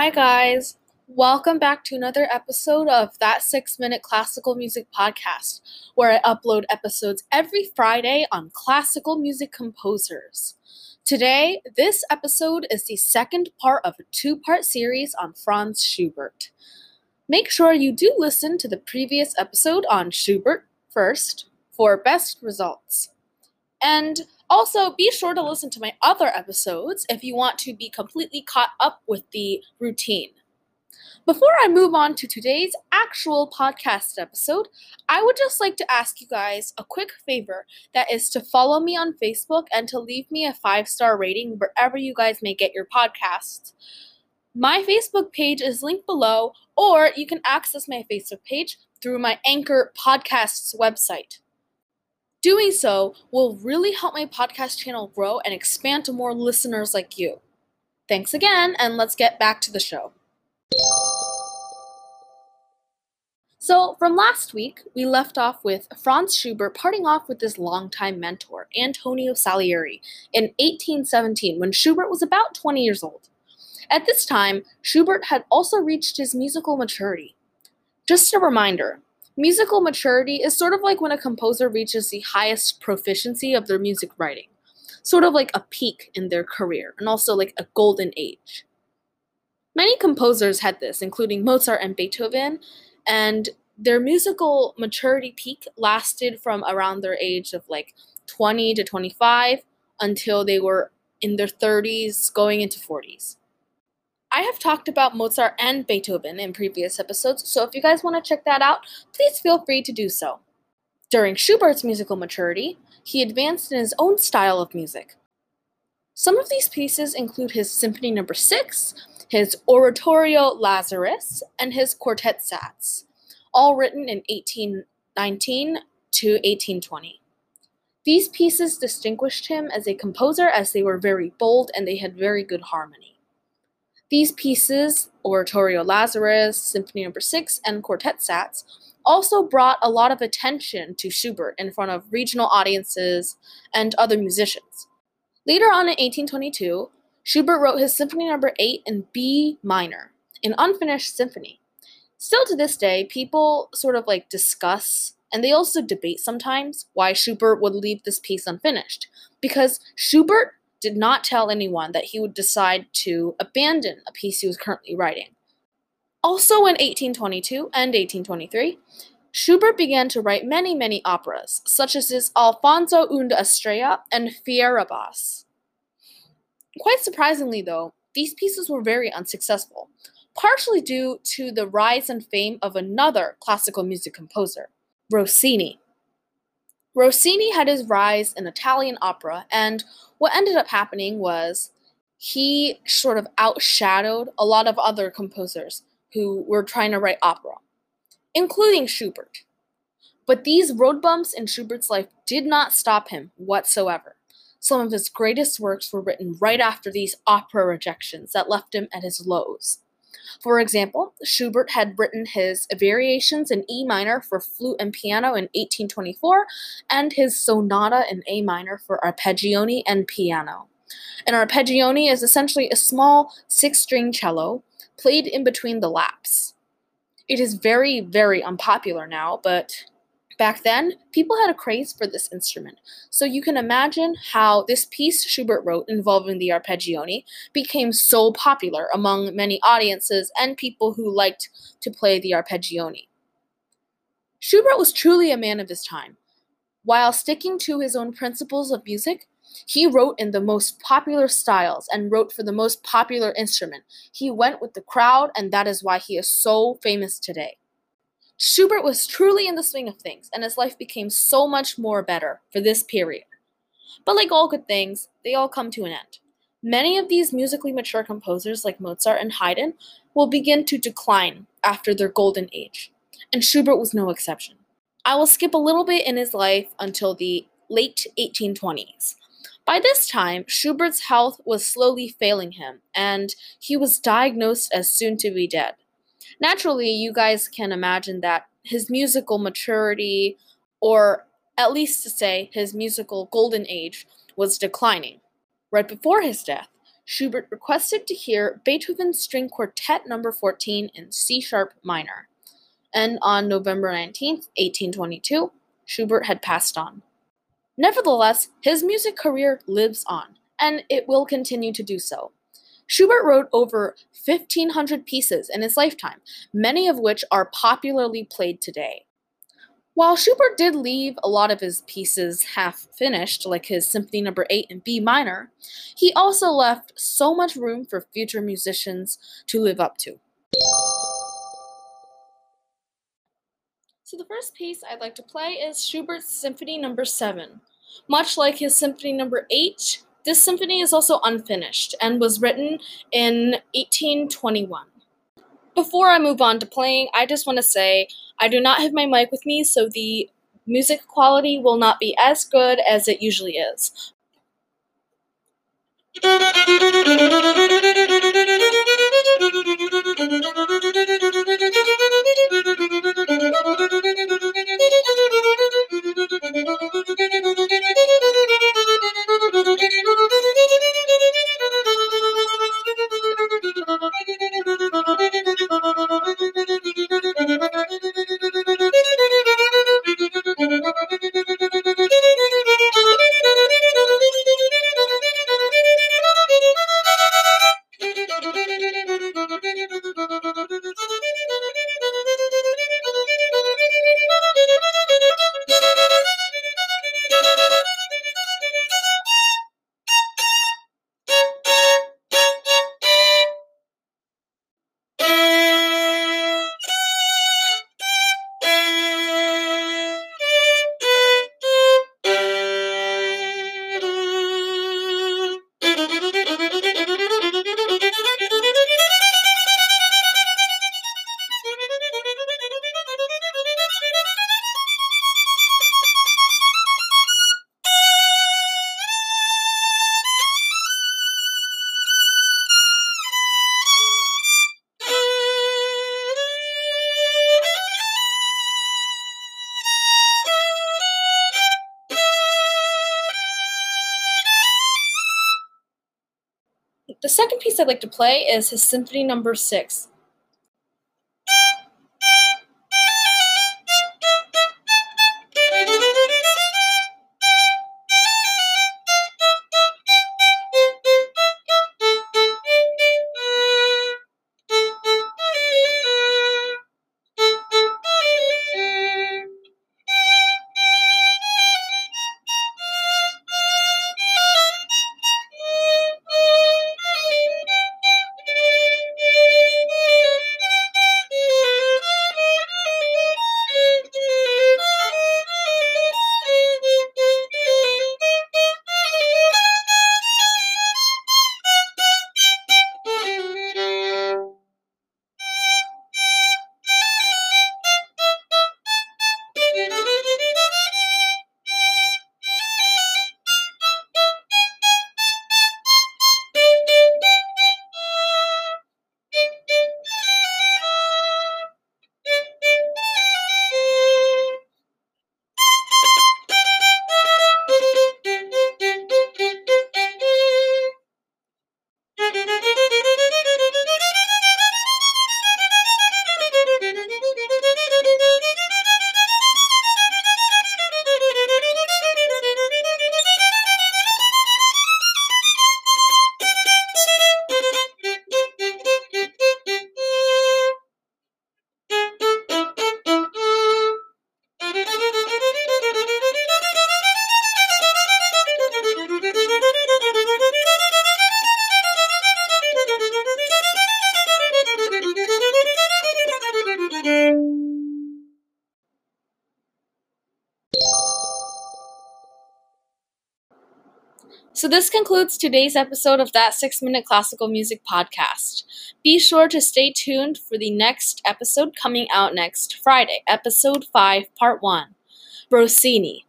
Hi, guys. Welcome back to another episode of That Six Minute Classical Music Podcast, where I upload episodes every Friday on classical music composers. Today, this episode is the second part of a two part series on Franz Schubert. Make sure you do listen to the previous episode on Schubert first for best results. And also, be sure to listen to my other episodes if you want to be completely caught up with the routine. Before I move on to today's actual podcast episode, I would just like to ask you guys a quick favor that is to follow me on Facebook and to leave me a five star rating wherever you guys may get your podcasts. My Facebook page is linked below, or you can access my Facebook page through my Anchor Podcasts website. Doing so will really help my podcast channel grow and expand to more listeners like you. Thanks again, and let's get back to the show. So, from last week, we left off with Franz Schubert parting off with his longtime mentor, Antonio Salieri, in 1817 when Schubert was about 20 years old. At this time, Schubert had also reached his musical maturity. Just a reminder Musical maturity is sort of like when a composer reaches the highest proficiency of their music writing, sort of like a peak in their career, and also like a golden age. Many composers had this, including Mozart and Beethoven, and their musical maturity peak lasted from around their age of like 20 to 25 until they were in their 30s, going into 40s. I have talked about Mozart and Beethoven in previous episodes, so if you guys want to check that out, please feel free to do so. During Schubert's musical maturity, he advanced in his own style of music. Some of these pieces include his Symphony No. 6, his Oratorio Lazarus, and his Quartettsatz, all written in 1819 to 1820. These pieces distinguished him as a composer as they were very bold and they had very good harmony. These pieces, Oratorio Lazarus, Symphony No. 6, and Quartettsatz, also brought a lot of attention to Schubert in front of regional audiences and other musicians. Later on in 1822, Schubert wrote his Symphony No. 8 in B minor, an unfinished symphony. Still to this day, people sort of like discuss and they also debate sometimes why Schubert would leave this piece unfinished. Because Schubert did not tell anyone that he would decide to abandon a piece he was currently writing. Also in 1822 and 1823, Schubert began to write many, many operas, such as his Alfonso und Estrella and Fierabras. Quite surprisingly, though, these pieces were very unsuccessful, partially due to the rise and fame of another classical music composer, Rossini. Rossini had his rise in Italian opera, and what ended up happening was he sort of outshadowed a lot of other composers who were trying to write opera, including Schubert. But these road bumps in Schubert's life did not stop him whatsoever. Some of his greatest works were written right after these opera rejections that left him at his lows. For example, Schubert had written his Variations in E minor for flute and piano in 1824 and his Sonata in A minor for arpeggione and piano. An arpeggione is essentially a small six string cello played in between the laps. It is very, very unpopular now, but Back then, people had a craze for this instrument, so you can imagine how this piece Schubert wrote involving the arpeggione became so popular among many audiences and people who liked to play the arpeggione. Schubert was truly a man of his time. While sticking to his own principles of music, he wrote in the most popular styles and wrote for the most popular instrument. He went with the crowd, and that is why he is so famous today. Schubert was truly in the swing of things, and his life became so much more better for this period. But like all good things, they all come to an end. Many of these musically mature composers, like Mozart and Haydn, will begin to decline after their golden age, and Schubert was no exception. I will skip a little bit in his life until the late 1820s. By this time, Schubert's health was slowly failing him, and he was diagnosed as soon to be dead naturally, you guys can imagine that his musical maturity, or at least to say his musical golden age, was declining. Right before his death, Schubert requested to hear Beethoven's String Quartet Number 14 in C sharp minor. And on November 19, 1822, Schubert had passed on. Nevertheless, his music career lives on, and it will continue to do so. Schubert wrote over 1,500 pieces in his lifetime, many of which are popularly played today. While Schubert did leave a lot of his pieces half finished, like his Symphony No. 8 in B minor, he also left so much room for future musicians to live up to. So the first piece I'd like to play is Schubert's Symphony No. 7. Much like his Symphony No. 8, this symphony is also unfinished and was written in 1821. Before I move on to playing, I just want to say I do not have my mic with me, so the music quality will not be as good as it usually is. The second piece I'd like to play is his Symphony Number no. 6. So, this concludes today's episode of That Six Minute Classical Music Podcast. Be sure to stay tuned for the next episode coming out next Friday, episode 5, part 1 Rossini,